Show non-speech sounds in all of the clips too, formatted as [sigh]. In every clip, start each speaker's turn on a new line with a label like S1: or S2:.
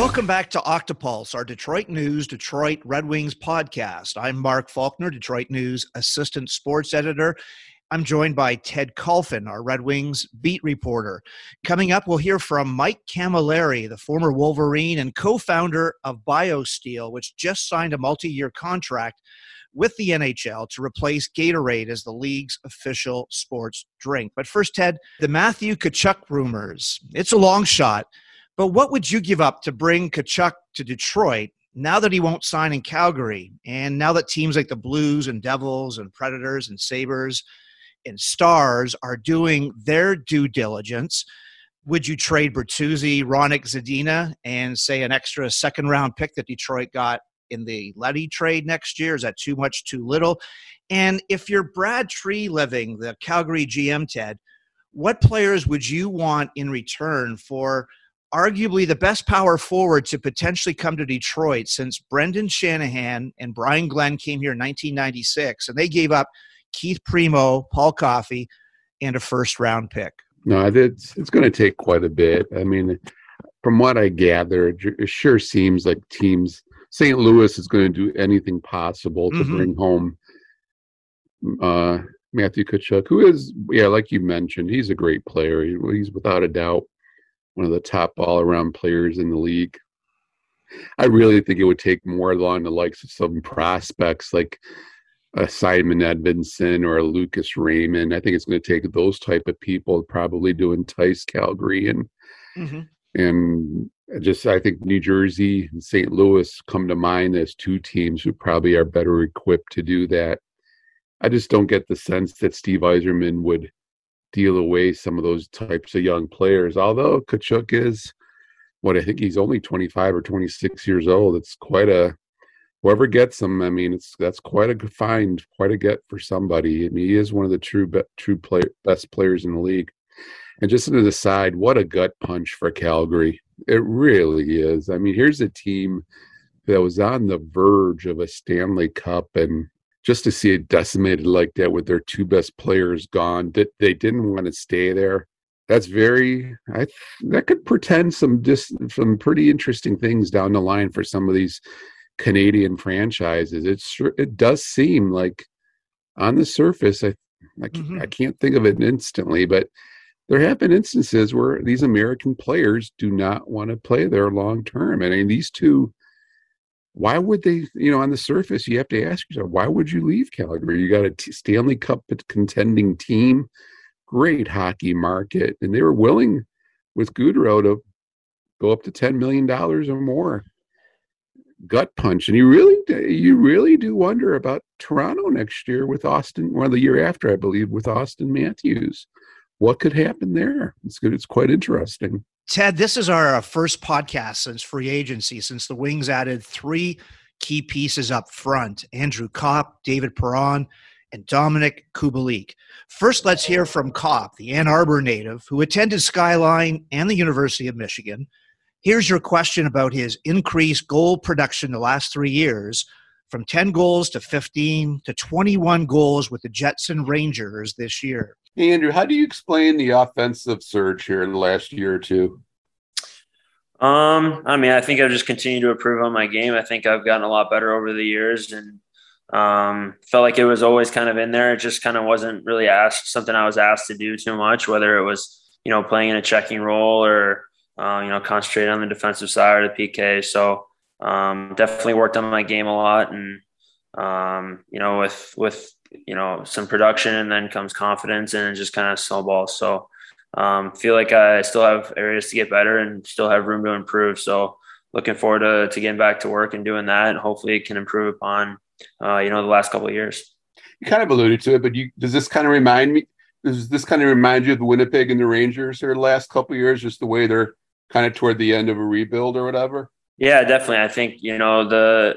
S1: Welcome back to Octopulse, our Detroit News Detroit Red Wings podcast. I'm Mark Falkner, Detroit News Assistant Sports Editor. I'm joined by Ted Kulfan, our Red Wings beat reporter. Coming up, we'll hear from Mike Cammalleri, the former Wolverine and co founder of BioSteel, which just signed a multi year contract with the NHL to replace Gatorade as the league's official sports drink. But first, Ted, the Matthew Tkachuk rumors. It's a long shot but what would you give up to bring Tkachuk to Detroit now that he won't sign in Calgary, and now that teams like the Blues and Devils and Predators and Sabres and Stars are doing their due diligence? Would you trade Bertuzzi, Hronek, Zadina, and say an extra second round pick that Detroit got in the Leddy trade next year? Is that too much, too little? And if you're Brad Treliving, the Calgary GM, Ted, what players would you want in return for arguably the best power forward to potentially come to Detroit since Brendan Shanahan and Brian Glynn came here in 1996, and they gave up Keith Primeau, Paul Coffey, and a first round pick.
S2: No, it's it's going to take quite a bit. I mean, from what I gather, it sure seems like teams. St. Louis is going to do anything possible to mm-hmm. bring home uh, Matthew Tkachuk, who is, yeah, like you mentioned, he's a great player. He's without a doubt one of the top all around players in the league. I really think it would take more along the likes of some prospects like a Simon Edvinsson or a Lucas Raymond. I think it's going to take those type of people probably to entice Calgary and mm-hmm. and just I think New Jersey and St. Louis come to mind as two teams who probably are better equipped to do that. I just don't get the sense that Steve Yzerman would deal away some of those types of young players. Although Tkachuk is what I think he's only 25 or 26 years old. It's quite a whoever gets him. I mean, it's that's quite a find, quite a get for somebody. I mean, he is one of the true true play, best players in the league. And just as an aside, what a gut punch for Calgary! It really is. I mean, here's a team that was on the verge of a Stanley Cup and just to see it decimated like that with their two best players gone that they didn't want to stay there. That's very i that could pretend some just some pretty interesting things down the line for some of these canadian franchises. It's it does seem like on the surface i I, mm-hmm. I can't think of it instantly but there have been instances where these american players do not want to play there long term. And I mean, these two why would they you know on the surface you have to ask yourself why would you leave calgary? You got a T- stanley cup contending team great hockey market and they were willing with Gaudreau to go up to 10 million dollars or more. Gut punch and you really you really do wonder about toronto next year with austin or the year after i believe with austin matthews what could happen there it's good it's quite interesting
S1: Ted, this is our uh, first podcast since free agency, since the Wings added three key pieces up front Andrew Copp, David Perron, and Dominik Kubalik. First, let's hear from Copp, the Ann Arbor native who attended Skyline and the University of Michigan. Here's your question about his increased goal production the last three years from 10 goals to 15 to 21 goals with the Jets and Rangers this year.
S2: Hey, Andrew, how do you explain the offensive surge here in the last year or two?
S3: Um, I mean, I think I've just continued to improve on my game. I think I've gotten a lot better over the years and um, felt like it was always kind of in there. It just kind of wasn't really asked something I was asked to do too much, whether it was, you know, playing in a checking role or, uh, you know, concentrating on the defensive side of the PK. So um, definitely worked on my game a lot. And, um, you know, with, with, you know, some production and then comes confidence and just kind of snowballs. So, um, feel like I still have areas to get better and still have room to improve. So looking forward to, to getting back to work and doing that. And hopefully it can improve upon, uh, you know, the last couple of years.
S2: You kind of alluded to it, but you, does this kind of remind me, does this kind of remind you of the Winnipeg and the Rangers here the last couple years, just the way they're kind of toward the end of a rebuild or whatever?
S3: Yeah, definitely. I think, you know, the,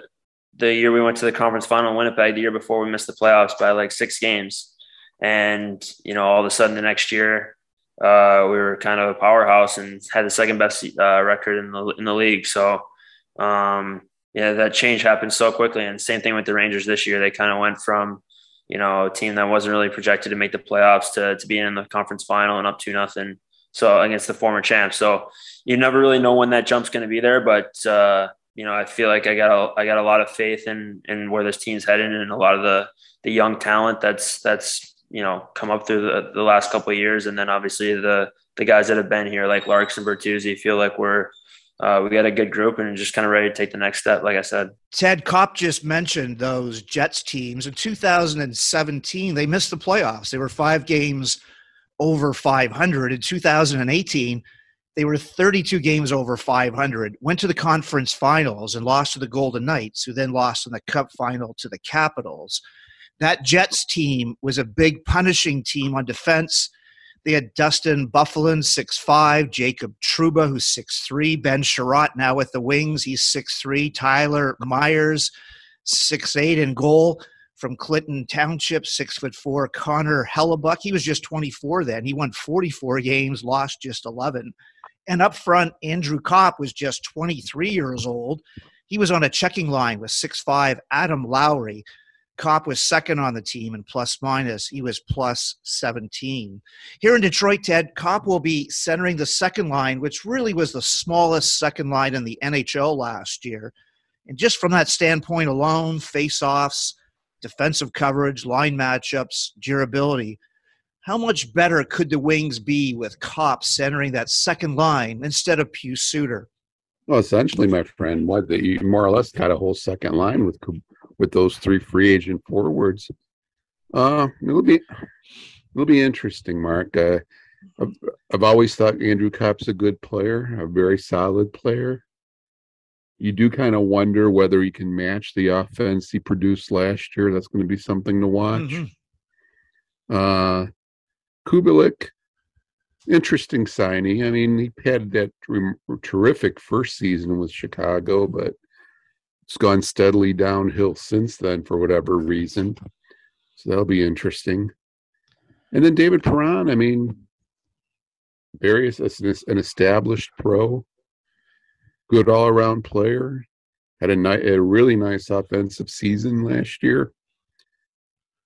S3: the year we went to the conference final in Winnipeg, the year before we missed the playoffs by like six games. And, you know, all of a sudden the next year, uh, we were kind of a powerhouse and had the second best uh, record in the in the league. So, um, yeah, that change happened so quickly. And same thing with the Rangers this year. They kind of went from you know a team that wasn't really projected to make the playoffs to to being in the conference final and up to nothing. So against the former champ. So you never really know when that jump's going to be there, but uh, you know, I feel like I got a, I got a lot of faith in in where this team's heading and a lot of the the young talent that's that's you know come up through the, the last couple of years, and then obviously the the guys that have been here like Larks and Bertuzzi, feel like we're uh, we got a good group and just kind of ready to take the next step. Like I said,
S1: Ted Copp just mentioned those Jets teams in 2017. They missed the playoffs. They were five games over 500 in 2018 they were 32 games over 500, went to the conference finals and lost to the Golden Knights, who then lost in the cup final to the Capitals. That Jets team was a big punishing team on defense. They had Dustin Byfuglien, 6'5, Jacob Trouba, who's 6'3, Ben Chiarot now with the Wings, he's 6'3, Tyler Myers, 6'8 in goal from Clinton Township, six foot four, Connor Hellebuyck. He was just 24 then. He won 44 games, lost just 11. And up front, Andrew Copp was just 23 years old. He was on a checking line with six-five Adam Lowry. Copp was second on the team in plus minus. He was plus 17. Here in Detroit, Ted, Copp will be centering the second line, which really was the smallest second line in the NHL last year. And just from that standpoint alone, face-offs, defensive coverage, line matchups, durability – how much better could the Wings be with Copp centering that second line instead of Pius Suter?
S2: Well, essentially, my friend, what the, you more or less got a whole second line with with those three free agent forwards. Uh, it'll be it'll be interesting, Mark. Uh, I've, I've always thought Andrew Copp's a good player, a very solid player. You do kind of wonder whether he can match the offense he produced last year. That's going to be something to watch. Mm-hmm. Uh, Kubalik, interesting signing. I mean, he had that terrific first season with Chicago, but it's gone steadily downhill since then for whatever reason. So that'll be interesting. And then David Perron, I mean, various an established pro, good all around player, had a, ni- a really nice offensive season last year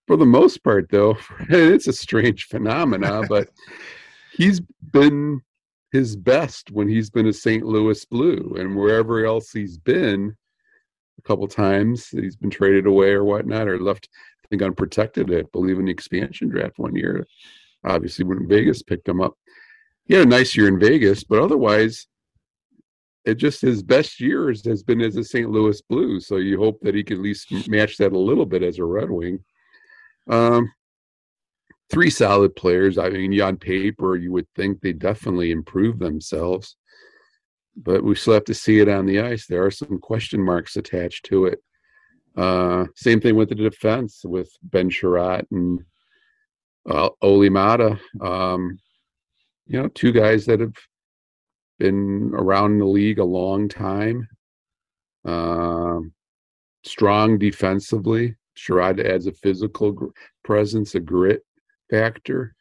S2: for the most part, though, [laughs] it's a strange phenomena, [laughs] but he's been his best when he's been a St. Louis Blue, and wherever else he's been, a couple times he's been traded away or whatnot, or left, I think, unprotected. I believe in the expansion draft one year. Obviously, when Vegas picked him up, he had a nice year in Vegas, but otherwise, it just his best years has been as a St. Louis Blues. So you hope that he can at least match that a little bit as a Red Wing. Um, three solid players. I mean, on paper, you would think they definitely improve themselves, but we still have to see it on the ice. There are some question marks attached to it. Uh, same thing with the defense with Ben Chiarot and uh, Olli Maatta. Um, you know, two guys that have been around the league a long time. Uh, strong defensively. Chiarot adds a physical gr- presence, a grit factor.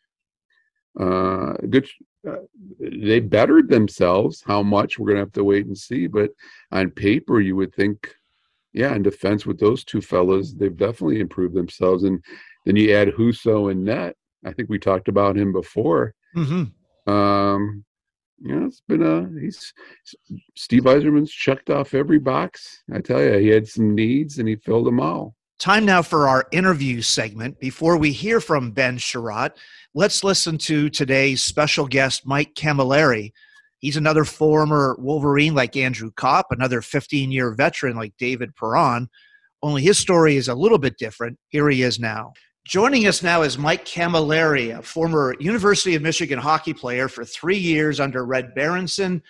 S2: Uh, good. Uh, they bettered themselves. How much we're gonna have to wait and see. But on paper, you would think, yeah, in defense with those two fellas, they've definitely improved themselves. And then you add Husso and Net. I think we talked about him before. Mm-hmm. Um, you know, it's been a he's Steve Yzerman's checked off every box. I tell you, he had some needs and he filled them all.
S1: Time now for our interview segment. Before we hear from Ben Chiarot, let's listen to today's special guest, Mike Cammalleri. He's another former Wolverine like Andrew Copp, another 15 year veteran like David Perron. Only his story is a little bit different. Here he is now. Joining us now is Mike Cammalleri, a former University of Michigan hockey player for three years under Red Berenson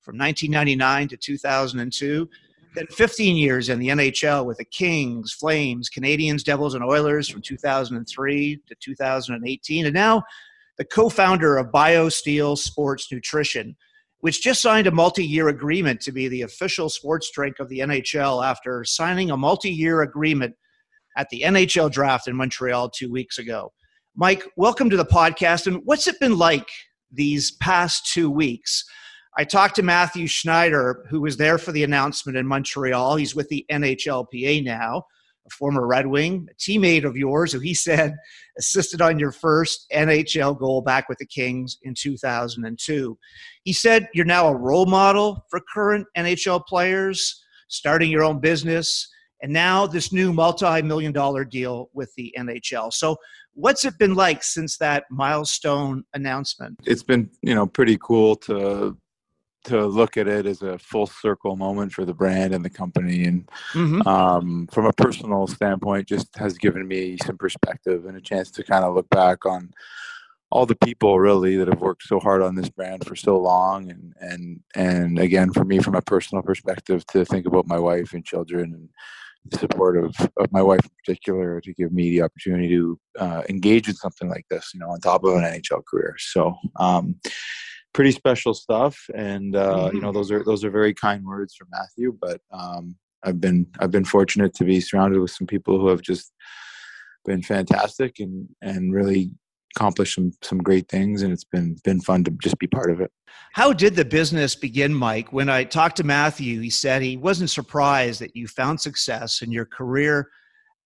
S1: from 1999 to 2002 then 15 years in the NHL with the Kings, Flames, Canadiens, Devils, and Oilers from 2003 to 2018. And now the co founder of BioSteel Sports Nutrition, which just signed a multi year agreement to be the official sports drink of the NHL after signing a multi year agreement at the NHL draft in Montreal two weeks ago. Mike, welcome to the podcast. And what's it been like these past two weeks? I talked to Matthew Schneider, who was there for the announcement in Montreal. He's with the NHLPA now. a former Red Wing, a teammate of yours, who he said [laughs] assisted on your first NHL goal back with the Kings in 2002. He said you're now a role model for current NHL players, starting your own business, and now this new multi million dollar deal with the NHL. So, what's it been like since that milestone announcement?
S4: It's been, you know, pretty cool to to look at it as a full circle moment for the brand and the company and mm-hmm. um, from a personal standpoint just has given me some perspective and a chance to kind of look back on all the people really that have worked so hard on this brand for so long and and and again for me from a personal perspective to think about my wife and children and support of, my wife in particular to give me the opportunity to uh, engage in something like this you know on top of an nhl career so um, pretty special stuff and uh, you know mm-hmm. those are those are very kind words from matthew but um, i've been i've been fortunate to be surrounded with some people who have just been fantastic and and really accomplished some some great things and it's been been fun to just be part of it
S1: how did the business begin mike when i talked to matthew he said he wasn't surprised that you found success in your career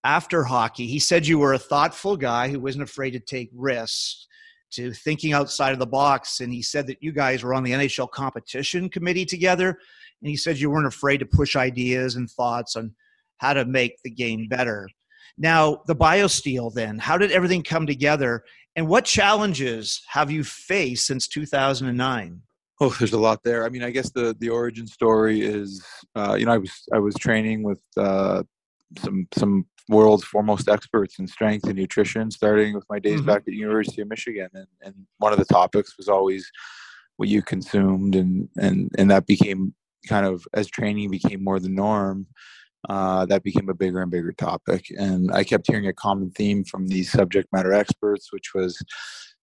S1: after hockey he said you were a thoughtful guy who wasn't afraid to take risks to thinking outside of the box. And he said that you guys were on the NHL competition committee together. And he said you weren't afraid to push ideas and thoughts on how to make the game better. Now, the BioSteel, then, how did everything come together? And what challenges have you faced since 2009?
S4: Oh, there's a lot there. I mean, I guess the the origin story is, uh, you know, I was I was training with uh, some some world's foremost experts in strength and nutrition, starting with my days mm-hmm. back at University of Michigan. And, and one of the topics was always what you consumed, and and and that became kind of as training became more the norm. Uh, that became a bigger and bigger topic, and I kept hearing a common theme from these subject matter experts, which was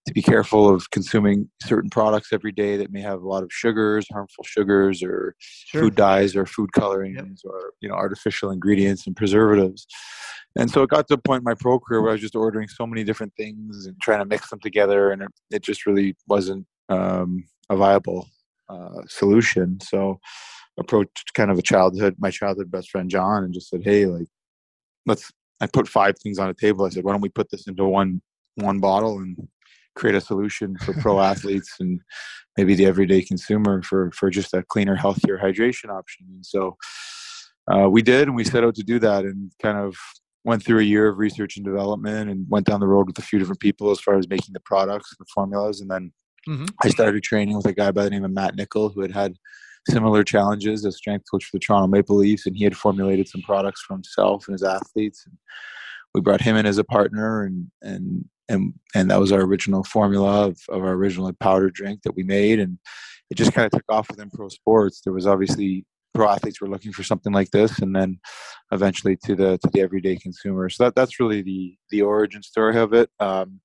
S4: to be careful of consuming certain products every day that may have a lot of sugars, harmful sugars, or sure. food dyes, or food colorings, yep. or you know artificial ingredients and preservatives. And so it got to a point in my pro career where I was just ordering so many different things and trying to mix them together, and it, it just really wasn't um, a viable uh, solution. So approached kind of a childhood, my childhood best friend John, and just said, "Hey, like, let's." I put five things on a table. I said, "Why don't we put this into one one bottle and create a solution for pro [laughs] athletes and maybe the everyday consumer for for just a cleaner, healthier hydration option. And so uh, we did, and we set out to do that, and kind of went through a year of research and development, and went down the road with a few different people as far as making the products, the formulas, and then mm-hmm. I started training with a guy by the name of Matt Nichol, who had had similar challenges as strength coach for the Toronto Maple Leafs, and he had formulated some products for himself and his athletes. And we brought him in as a partner, and and and and that was our original formula of, of our original powder drink that we made and it just kind of took off within pro sports there was obviously pro athletes were looking for something like this and then eventually to the to the everyday consumer so that that's really the the origin story of it um,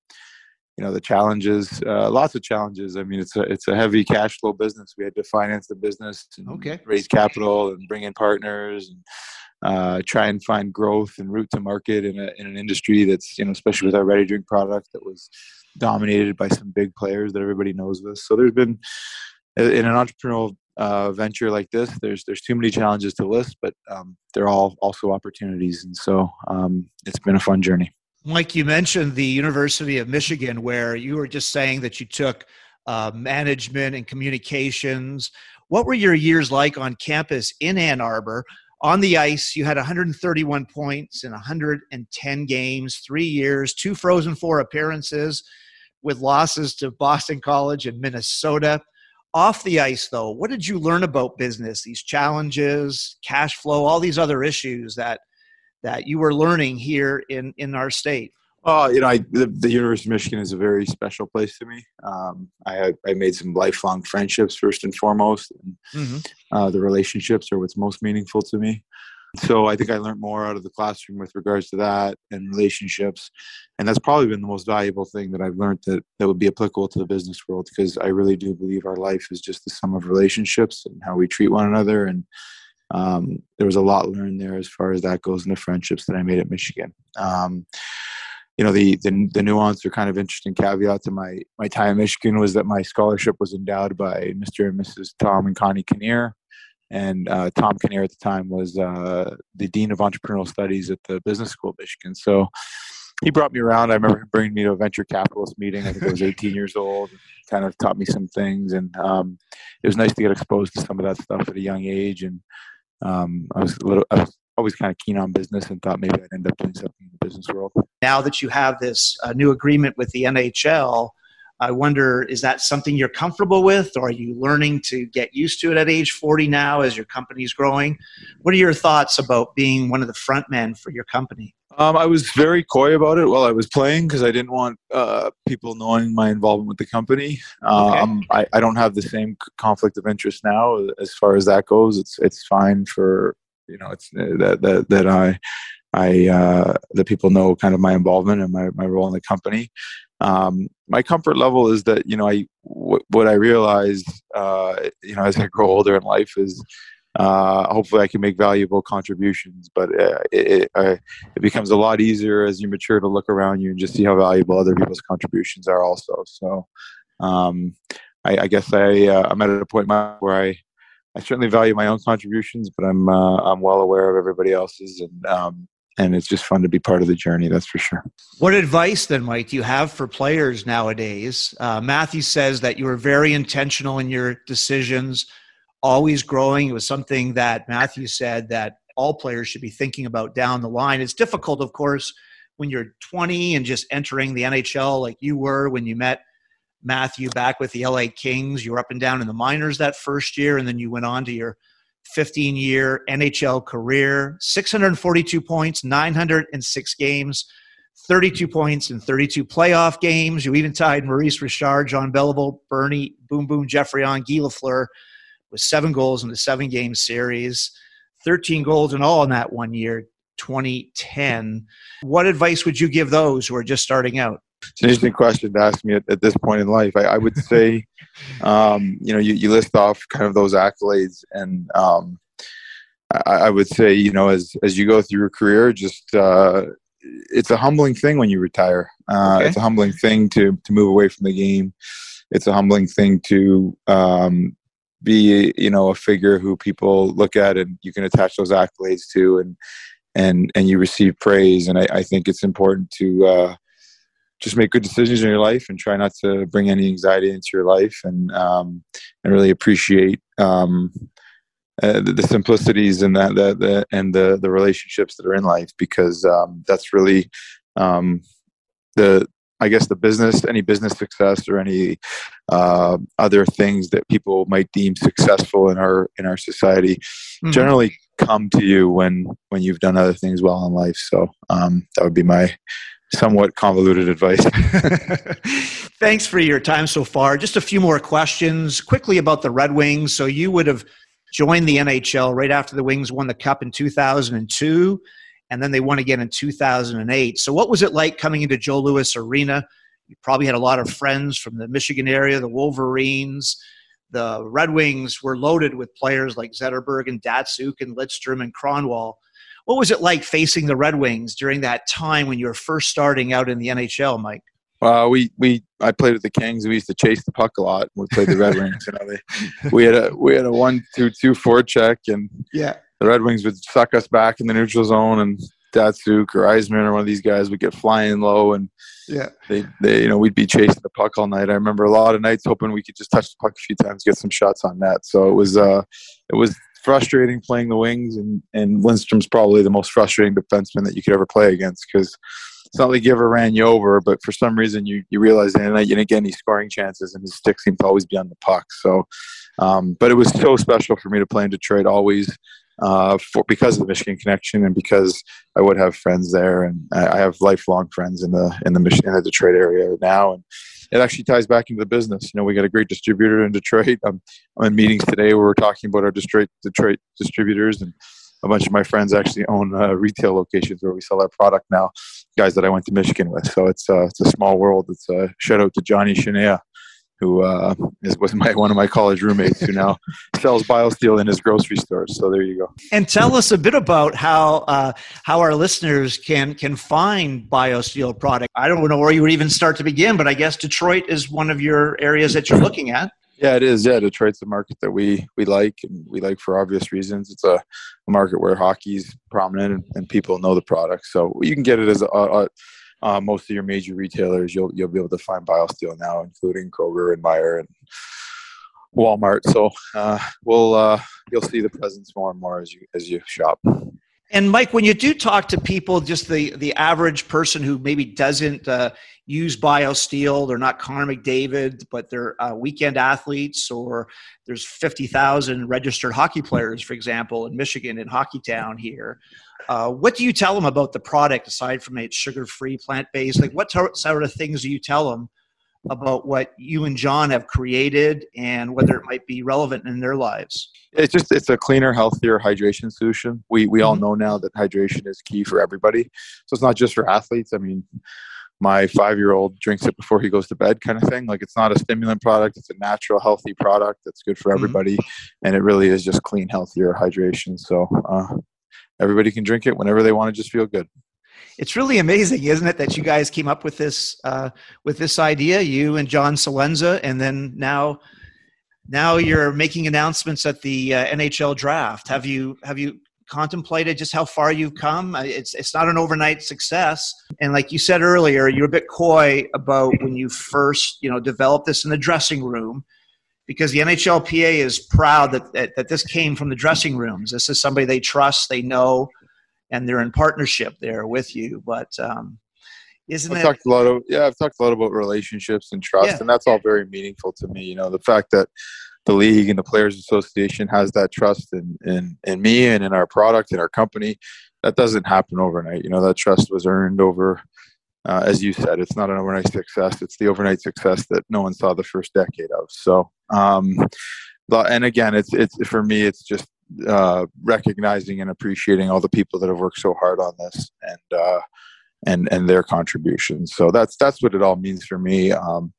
S4: you know the challenges uh, lots of challenges. I mean it's a it's a heavy cash flow business. We had to finance the business and
S1: okay.
S4: raise capital and bring in partners and uh, try and find growth and route to market in, a, in an industry that's you know especially with our ready drink product that was dominated by some big players that everybody knows this so there's been in an entrepreneurial uh, venture like this there's there's too many challenges to list but um, they're all also opportunities. And so um, it's been a fun journey
S1: mike you mentioned the university of michigan where you were just saying that you took uh, management and communications what were your years like on campus in ann arbor on the ice, you had 131 points in 110 games, three years, two Frozen Four appearances with losses to Boston College and Minnesota. Off the ice, though, what did you learn about business? These challenges, cash flow, all these other issues that that you were learning here in in our state.
S4: Oh, you know, I, the, the, University of Michigan is a very special place to me. Um, I, I made some lifelong friendships first and foremost, and mm-hmm. uh, the relationships are what's most meaningful to me. So I think I learned more out of the classroom with regards to that and relationships, and that's probably been the most valuable thing that I've learned that that would be applicable to the business world because I really do believe our life is just the sum of relationships and how we treat one another and. Um, there was a lot learned there as far as that goes in the friendships that I made at Michigan. Um, you know the, the the nuance or kind of interesting caveat to my my time at Michigan was that my scholarship was endowed by Mr. and Mrs. Tom and Connie Kinnear, and uh, Tom Kinnear at the time was uh, the dean of entrepreneurial studies at the Business School of Michigan. So he brought me around. I remember him bringing me to a venture capitalist meeting. I think I was 18 years old. Kind of taught me some things, and um, it was nice to get exposed to some of that stuff at a young age. And um, I was a little, I was always kind of keen on business, and thought maybe I'd end up doing something in the business world.
S1: Now that you have this uh, new agreement with the NHL, I wonder, is that something you're comfortable with, or are you learning to get used to it at age 40 now as your company's growing? What are your thoughts about being one of the front men for your company?
S4: Um, I was very coy about it while I was playing because I didn't want uh, people knowing my involvement with the company. Um, okay. I, I, don't have the same conflict of interest now as far as that goes. It's it's fine for you know it's uh, that that that I I uh, that people know kind of my involvement and my my role in the company um, my comfort level is that you know I w- what I realized uh, you know as I grow older in life is uh, hopefully I can make valuable contributions. But uh, it, it, uh, it, becomes a lot easier as you mature to look around you and just see how valuable other people's contributions are also. So um, I, I, guess I uh, I'm at a point where I I certainly value my own contributions, but I'm uh, I'm well aware of everybody else's and. Um, and it's just fun to be part of the journey. That's for sure.
S1: What advice then, Mike, do you have for players nowadays? Uh, Matthew says that you were very intentional in your decisions, always growing. It was something that Matthew said that all players should be thinking about down the line. It's difficult, of course, when you're 20 and just entering the NHL like you were when you met Matthew back with the LA Kings. You were up and down in the minors that first year, and then you went on to your 15 year NHL career, 642 points, 906 games, 32 points in 32 playoff games. You even tied Maurice Richard, Jean Beliveau, Bernie, Boom Boom, Geoffrion, Guy Lafleur with seven goals in the seven game series, 13 goals in all in that one year, 2010. What advice would you give those who are just starting out?
S4: It's an interesting question to ask me at, at this point in life. I, I would say, [laughs] um, you know, you, you list off kind of those accolades, and um, I, I, would say, you know, as as you go through your career, just uh, it's a humbling thing when you retire. Uh, okay. It's a humbling thing to to move away from the game. It's a humbling thing to um, be, you know, a figure who people look at and you can attach those accolades to, and and and you receive praise. And I, I think it's important to uh, just make good decisions in your life and try not to bring any anxiety into your life and um, and really appreciate um, uh, the, the, simplicities and that, that, that, and the the relationships that are in life because um, that's really um, the I guess the business any business success or any uh, other things that people might deem successful in our in our society mm-hmm. generally come to you when when you've done other things well in life so um, that would be my somewhat convoluted advice. [laughs]
S1: Thanks for your time so far. Just a few more questions quickly about the Red Wings. So you would have joined the NHL right after the Wings won the Cup in 2002, and then they won again in 2008. So what was it like coming into Joe Louis Arena? You probably had a lot of friends from the Michigan area, the Wolverines. The Red Wings were loaded with players like Zetterberg and Datsyuk and Lidstrom and Kronwall. What was it like facing the Red Wings during that time when you were first starting out in the NHL, Mike?
S4: Well, we we I played with the Kings. We used to chase the puck a lot. We played the Red [laughs] Wings. You know, they, we had a we had a one two two four check, and
S1: yeah,
S4: the Red Wings would suck us back in the neutral zone, and Datsyuk or Yzerman or one of these guys would get flying low, and
S1: yeah,
S4: they they you know we'd be chasing the puck all night. I remember a lot of nights hoping we could just touch the puck a few times, get some shots on net. So it was uh it was frustrating playing the wings, and and Lidstrom's probably the most frustrating defenseman that you could ever play against because it's not like he ever ran you over, but for some reason you you realize that night you didn't get any scoring chances, and his stick seemed to always be on the puck. So, um, but it was so special for me to play in Detroit always. Uh, for because of the Michigan connection and because I would have friends there, and I, have lifelong friends in the in the Michigan in the Detroit area now, and it actually ties back into the business. You know, we got a great distributor in Detroit. I'm, I'm in meetings today where we're talking about our Detroit Detroit distributors, and a bunch of my friends actually own uh, retail locations where we sell our product now. Guys that I went to Michigan with, so it's uh, it's a small world. It's a shout out to Johnny Shinea who uh, is, was my one of my college roommates who now [laughs] sells BioSteel in his grocery store. So there you go.
S1: And tell us a bit about how uh, how our listeners can can find BioSteel product. I don't know where you would even start to begin, but I guess Detroit is one of your areas that you're looking at.
S4: Yeah, it is. Yeah, Detroit's a market that we we like and we like for obvious reasons. It's a, a market where hockey's prominent and, and, people know the product, so you can get it as a, a uh, most of your major retailers. You'll you'll be able to find BioSteel now, including Kroger and Meijer and Walmart. So uh, we'll uh, you'll see the presence more and more as you as you shop.
S1: And Mike, when you do talk to people, just the the average person who maybe doesn't uh, use BioSteel, they're not Connor McDavid, but they're uh, weekend athletes, or there's fifty thousand registered hockey players, for example, in Michigan, in Hockeytown here. Uh, what do you tell them about the product aside from it's sugar free, plant based? Like, what sort of things do you tell them about what you and John have created and whether it might be relevant in their lives?
S4: It's just it's a cleaner, healthier hydration solution. We we all mm-hmm. know now that hydration is key for everybody. So it's not just for athletes. I mean, my five year old drinks it before he goes to bed, kind of thing. Like it's not a stimulant product; it's a natural, healthy product that's good for mm-hmm. everybody, mm-hmm. and it really is just clean, healthier hydration. So uh, everybody can drink it whenever they want to just feel good
S1: it's really amazing, isn't it, that you guys came up with this uh, with this idea, you and John Celenza, and then now now you're making announcements at the uh, NHL draft. Have you have you contemplated just how far you've come? Uh, it's it's not an overnight success, and like you said earlier, you're a bit coy about when you first you know developed this in the dressing room. Because the NHLPA is proud that, that, that this came from the dressing rooms. This is somebody they trust, they know, and they're in partnership there with you. But um, isn't
S4: I've
S1: it?
S4: Talked a lot of yeah, I've talked a lot about relationships and trust, yeah. and that's all very meaningful to me. You know, the fact that the league and the players association has that trust in in, in me and in our product and our company that doesn't happen overnight you know that trust was earned over uh, as you said it's not an overnight success it's the overnight success that no one saw the first decade of so um and again it's it's for me it's just uh, recognizing and appreciating all the people that have worked so hard on this and uh, and and their contributions. So that's that's what it all means for me. Um,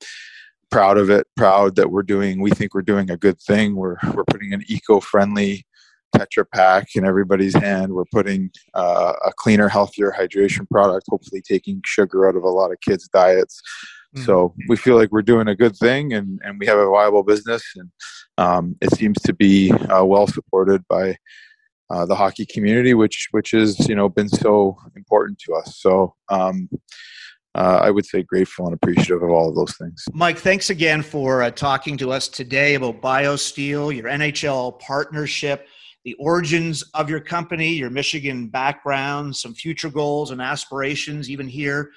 S4: proud of it. Proud that we're doing. We think we're doing a good thing. We're we're putting an eco-friendly Tetra Pak in everybody's hand. We're putting uh, a cleaner, healthier hydration product. Hopefully, taking sugar out of a lot of kids' diets. Mm-hmm. So we feel like we're doing a good thing, and and we have a viable business, and um, it seems to be uh, well supported by uh, the hockey community, which which has you know been so important to us. So. Um, uh, I would say grateful and appreciative of all of those things.
S1: Mike, thanks again for uh, talking to us today about BioSteel, your NHL partnership, the origins of your company, your Michigan background, some future goals and aspirations, even here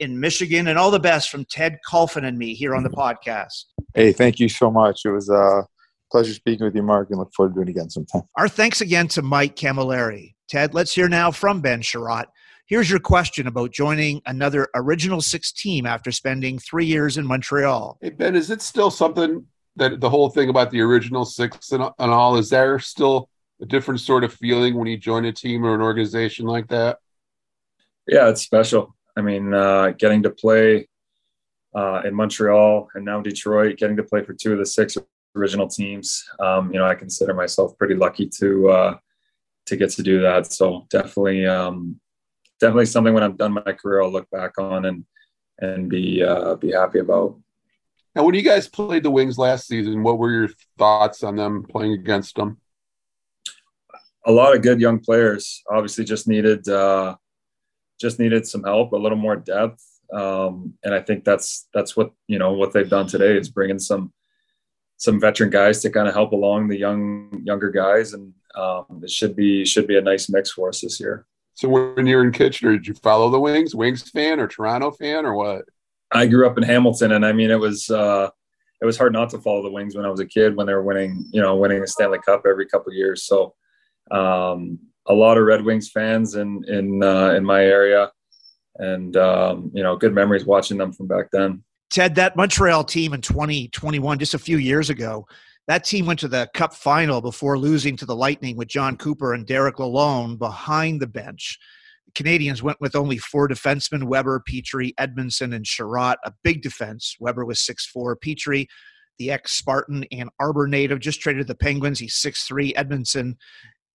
S1: in Michigan, and all the best from Ted Kulfan and me here on the mm-hmm. podcast.
S4: Hey, thank you so much. It was a pleasure speaking with you, Mark, and look forward to doing it again sometime.
S1: Our thanks again to Mike Cammalleri. Ted, let's hear now from Ben Chiarot. Here's your question about joining another Original Six team after spending three years in Montreal.
S2: Hey, Ben, is it still something that the whole thing about the Original Six and, and all, is there still a different sort of feeling when you join a team or an organization like that?
S5: Yeah, it's special. I mean, uh, getting to play uh, in Montreal and now Detroit, getting to play for two of the six original teams. Um, you know, I consider myself pretty lucky to uh, to get to do that. So definitely, um, definitely something when I'm done my career, I'll look back on and and be uh, be happy about.
S2: Now, when you guys played the Wings last season, what were your thoughts on them playing against them?
S5: A lot of good young players. Obviously, just needed uh, just needed some help, a little more depth, um, and I think that's that's what you know what they've done today is bringing some some veteran guys to kind of help along the young younger guys, and um, it should be should be a nice mix for us this year.
S2: So when you're in Kitchener, did you follow the Wings? Wings fan or Toronto fan or what?
S5: I grew up in Hamilton, and I mean it was uh, it was hard not to follow the Wings when I was a kid when they were winning you know winning a Stanley Cup every couple years. So um, a lot of Red Wings fans in in uh, in my area, and um, you know, good memories watching them from back then.
S1: Ted, that Montreal team in 2021, just a few years ago, that team went to the Cup final before losing to the Lightning with Jon Cooper and Derek Lalonde behind the bench. The Canadiens went with only four defensemen Weber, Petry, Edmundson, and Chiarot, a big defense. Weber was six four. Petry the ex Spartan Ann Arbor native, just traded the Penguins. He's 6'3. Edmundson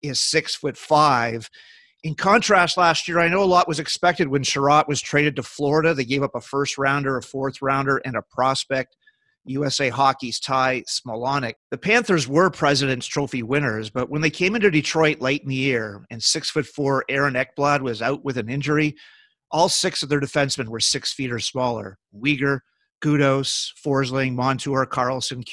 S1: is six foot five. In contrast, last year, I know a lot was expected when Chiarot was traded to Florida. They gave up a first rounder, a fourth rounder, and a prospect USA Hockey's Ty Smilanic. The Panthers were President's Trophy winners, but when they came into Detroit late in the year and six foot four Aaron Ekblad was out with an injury, all six of their defensemen were six feet or smaller. Weegar, Gudas, Forsling, Montour, Carlsson,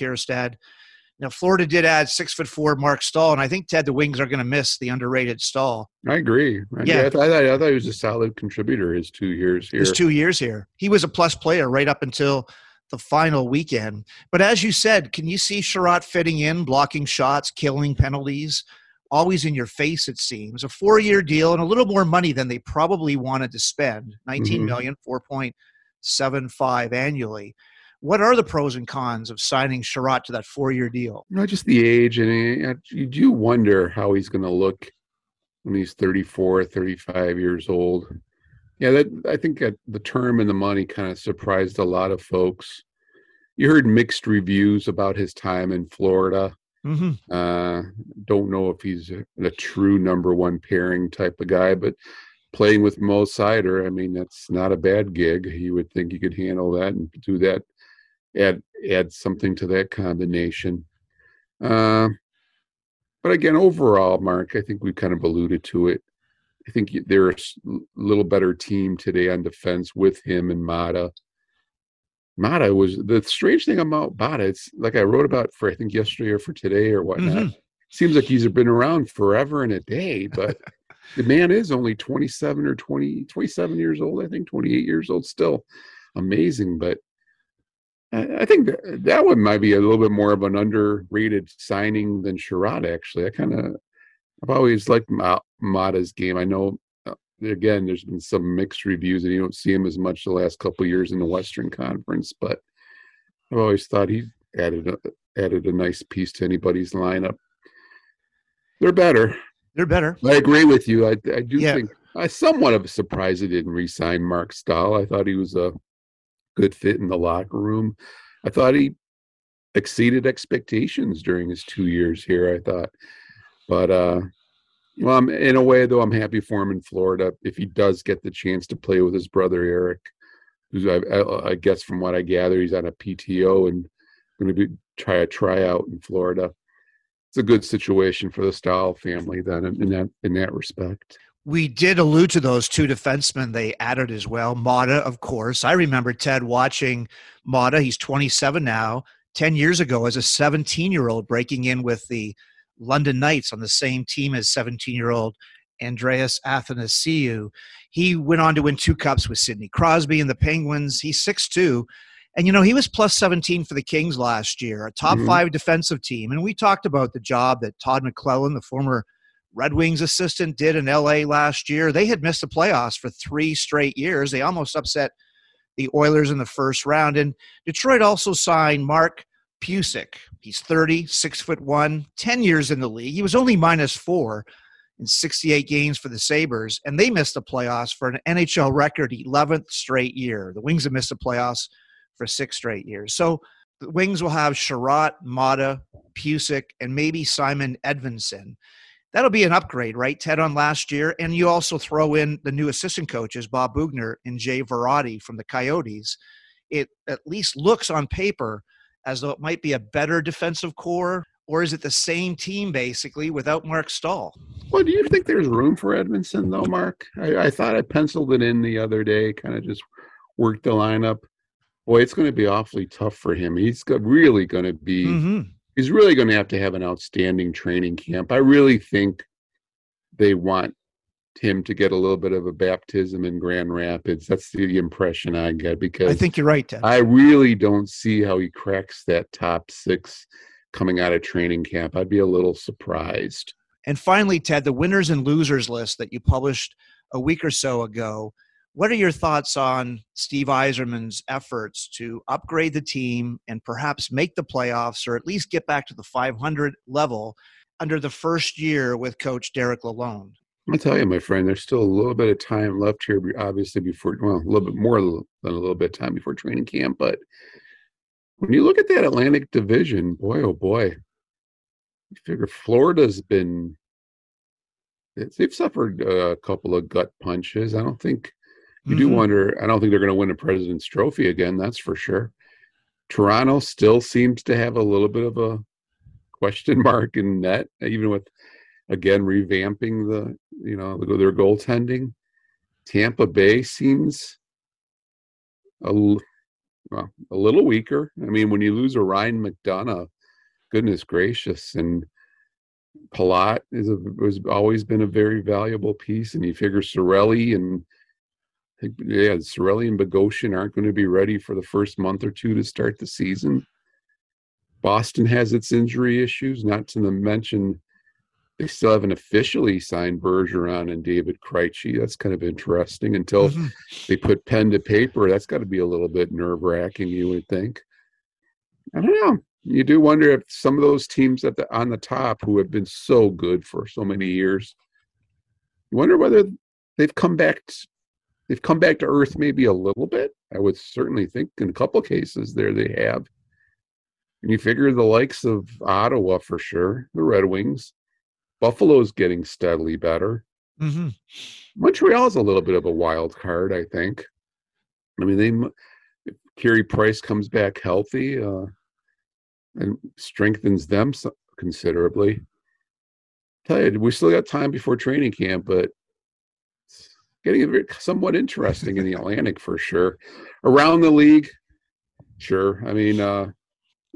S1: Now, Florida did add six foot four Marc Staal, and I think Ted the Wings are going to miss the underrated Staal.
S2: I agree. Yeah, I, thought, I thought he was a solid contributor his two years here.
S1: His two years here, he was a plus player right up until the final weekend. But as you said, can you see Chiarot fitting in, blocking shots, killing penalties? Always in your face, it seems. A four-year deal and a little more money than they probably wanted to spend. Nineteen mm-hmm. million, four point seven five annually what are the pros and cons of signing Chiarot to that four-year deal?
S2: Not just the age, and you do wonder how he's going to look when he's 34, 35 years old. Yeah, that I think the term and the money kind of surprised a lot of folks. You heard mixed reviews about his time in Florida. Mm-hmm. Uh, don't know if he's a, a, true number one pairing type of guy, but playing with Mo Seider, I mean, that's not a bad gig. You would think he could handle that and do that add add something to that combination. Uh, but again, overall, Mark, I think we kind of alluded to it. I think they're a little better team today on defense with him and Maatta. Maatta was the strange thing about Maatta. It's like I wrote about for I think yesterday or for today or whatnot. Mm-hmm. Seems like he's been around forever and a day, but [laughs] the man is only 27 or 20, 27 years old. I think 28 years old still. Amazing, but I think that, one might be a little bit more of an underrated signing than Chiarot. Actually, I kind of I've always liked Maatta's game. I know uh, again there's been some mixed reviews, and you don't see him as much the last couple years in the Western Conference. But I've always thought he added a, added a nice piece to anybody's lineup. They're better.
S1: They're better.
S2: I agree with you. I, I do yeah. think I somewhat of a surprise he didn't re-sign Marc Staal. I thought he was a good fit in the locker room. I thought he exceeded expectations during his two years here. I thought, but uh, well, I'm, in a way though, I'm happy for him in Florida if he does get the chance to play with his brother Eric, who's I, I, I guess from what I gather he's on a PTO and going to be try a tryout in Florida. It's a good situation for the Staal family then in that in that respect
S1: we did allude to those two defensemen they added as well. Maatta, of course. I remember Ted watching Maatta. He's 27 now. 10 years ago, as a 17 year old, breaking in with the London Knights on the same team as 17 year old Andreas Athanasiou. He went on to win two cups with Sidney Crosby and the Penguins. He's 6'2. And, you know, he was plus 17 for the Kings last year, a top mm-hmm. five defensive team. And we talked about the job that Todd McLellan, the former Red Wings assistant did in LA last year. They had missed the playoffs for three straight years. They almost upset the Oilers in the first round. And Detroit also signed Mark Pysyk. He's 30, six foot one, 10 years in the league. He was only minus four in 68 games for the Sabres, and they missed the playoffs for an NHL record 11th straight year. The Wings have missed the playoffs for six straight years. So the Wings will have Chiarot, Maatta, Pysyk, and maybe Simon Edvinsson that'll be an upgrade, right, Ted, on last year. And you also throw in the new assistant coaches, Bob Boughner and Jay Varady from the Coyotes. It at least looks on paper as though it might be a better defensive core, or is it the same team basically without Marc Staal?
S2: Well, do you think there's room for Edvinsson though, Mark? I, I thought I penciled it in the other day, kind of just worked the lineup. Boy, it's going to be awfully tough for him. He's really going to be mm-hmm he's really going to have to have an outstanding training camp. I really think they want him to get a little bit of a baptism in Grand Rapids. That's the impression I get because
S1: I think you're right. Ted.
S2: I really don't see how he cracks that top six coming out of training camp. I'd be a little surprised.
S1: And finally, Ted, the winners and losers list that you published a week or so ago what are your thoughts on Steve Yzerman's efforts to upgrade the team and perhaps make the playoffs or at least get back to the 500 level under the first year with coach Derek Lalonde?
S2: I tell you, my friend, there's still a little bit of time left here, obviously, before, well, a little bit more than a little bit of time before training camp. But when you look at that Atlantic division, boy, oh boy, you figure Florida's been, they've suffered a couple of gut punches. I don't think you mm-hmm. do wonder. I don't think they're going to win a President's Trophy again. That's for sure. Toronto still seems to have a little bit of a question [laughs] mark in net, even with again revamping the you know their goaltending. Tampa Bay seems a well, a little weaker. I mean, when you lose a Ryan McDonagh, goodness gracious, and Palat is a, has always been a very valuable piece, and you figure Cirelli and yeah, Cirelli and Bogosian aren't going to be ready for the first month or two to start the season. Boston has its injury issues, not to mention they still haven't officially signed Bergeron and David Krejci. That's kind of interesting until mm-hmm. they put pen to paper. That's got to be a little bit nerve wracking, you would think. I don't know. You do wonder if some of those teams at the on the top who have been so good for so many years, you wonder whether they've come back. They've come back to earth maybe a little bit. I would certainly think in a couple cases there they have. And you figure the likes of Ottawa for sure, the Red Wings, Buffalo's getting steadily better. Mm-hmm. Montreal's a little bit of a wild card, I think. I mean, they Carey Price comes back healthy uh, and strengthens them considerably. Tell you, we still got time before training camp, but getting somewhat interesting in the Atlantic for sure. Around the league, sure. I mean, uh,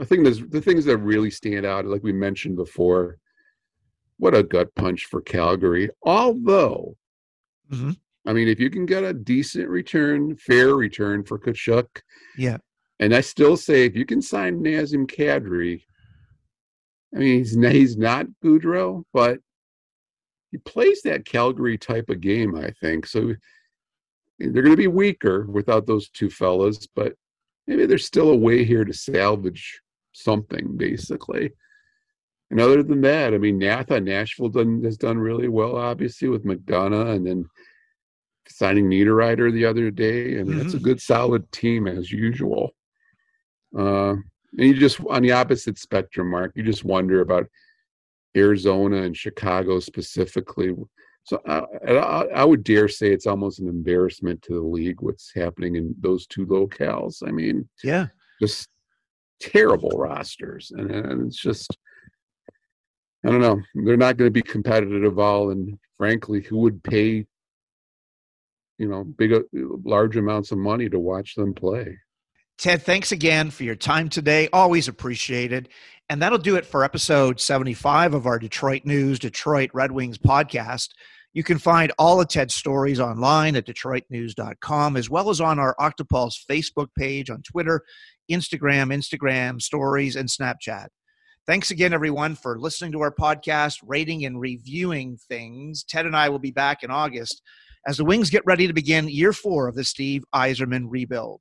S2: I think there's the things that really stand out, like we mentioned before, what a gut punch for Calgary. Although, mm-hmm. I mean, if you can get a decent return, fair return for Tkachuk,
S1: yeah.
S2: And I still say, if you can sign Nazem Kadri, I mean, he's he's not Gaudreau, but he plays that Calgary type of game. I think so. They're going to be weaker without those two fellas, but maybe there's still a way here to salvage something, basically. And other than that, I mean, Natha Nashville done, has done really well, obviously, with McDonagh and then signing Niederreiter the other day. I mean, mm-hmm. that's a good, solid team as usual. Uh, and you just, on the opposite spectrum, Mark, you just wonder about Arizona and Chicago specifically. So I, I, I, would dare say it's almost an embarrassment to the league what's happening in those two locales. I mean,
S1: yeah,
S2: just terrible rosters, and, and it's just I don't know. They're not going to be competitive at all, and frankly, who would pay, you know, big, uh, large amounts of money to watch them play?
S1: Ted, thanks again for your time today. Always appreciated. And that'll do it for episode 75 of our Detroit News, Detroit Red Wings podcast. You can find all of Ted's stories online at DetroitNews.com, as well as on our Octopulse Facebook page on Twitter, Instagram, Instagram stories, and Snapchat. Thanks again, everyone, for listening to our podcast, rating and reviewing things. Ted and I will be back in August as the Wings get ready to begin year four of the Steve Yzerman rebuild.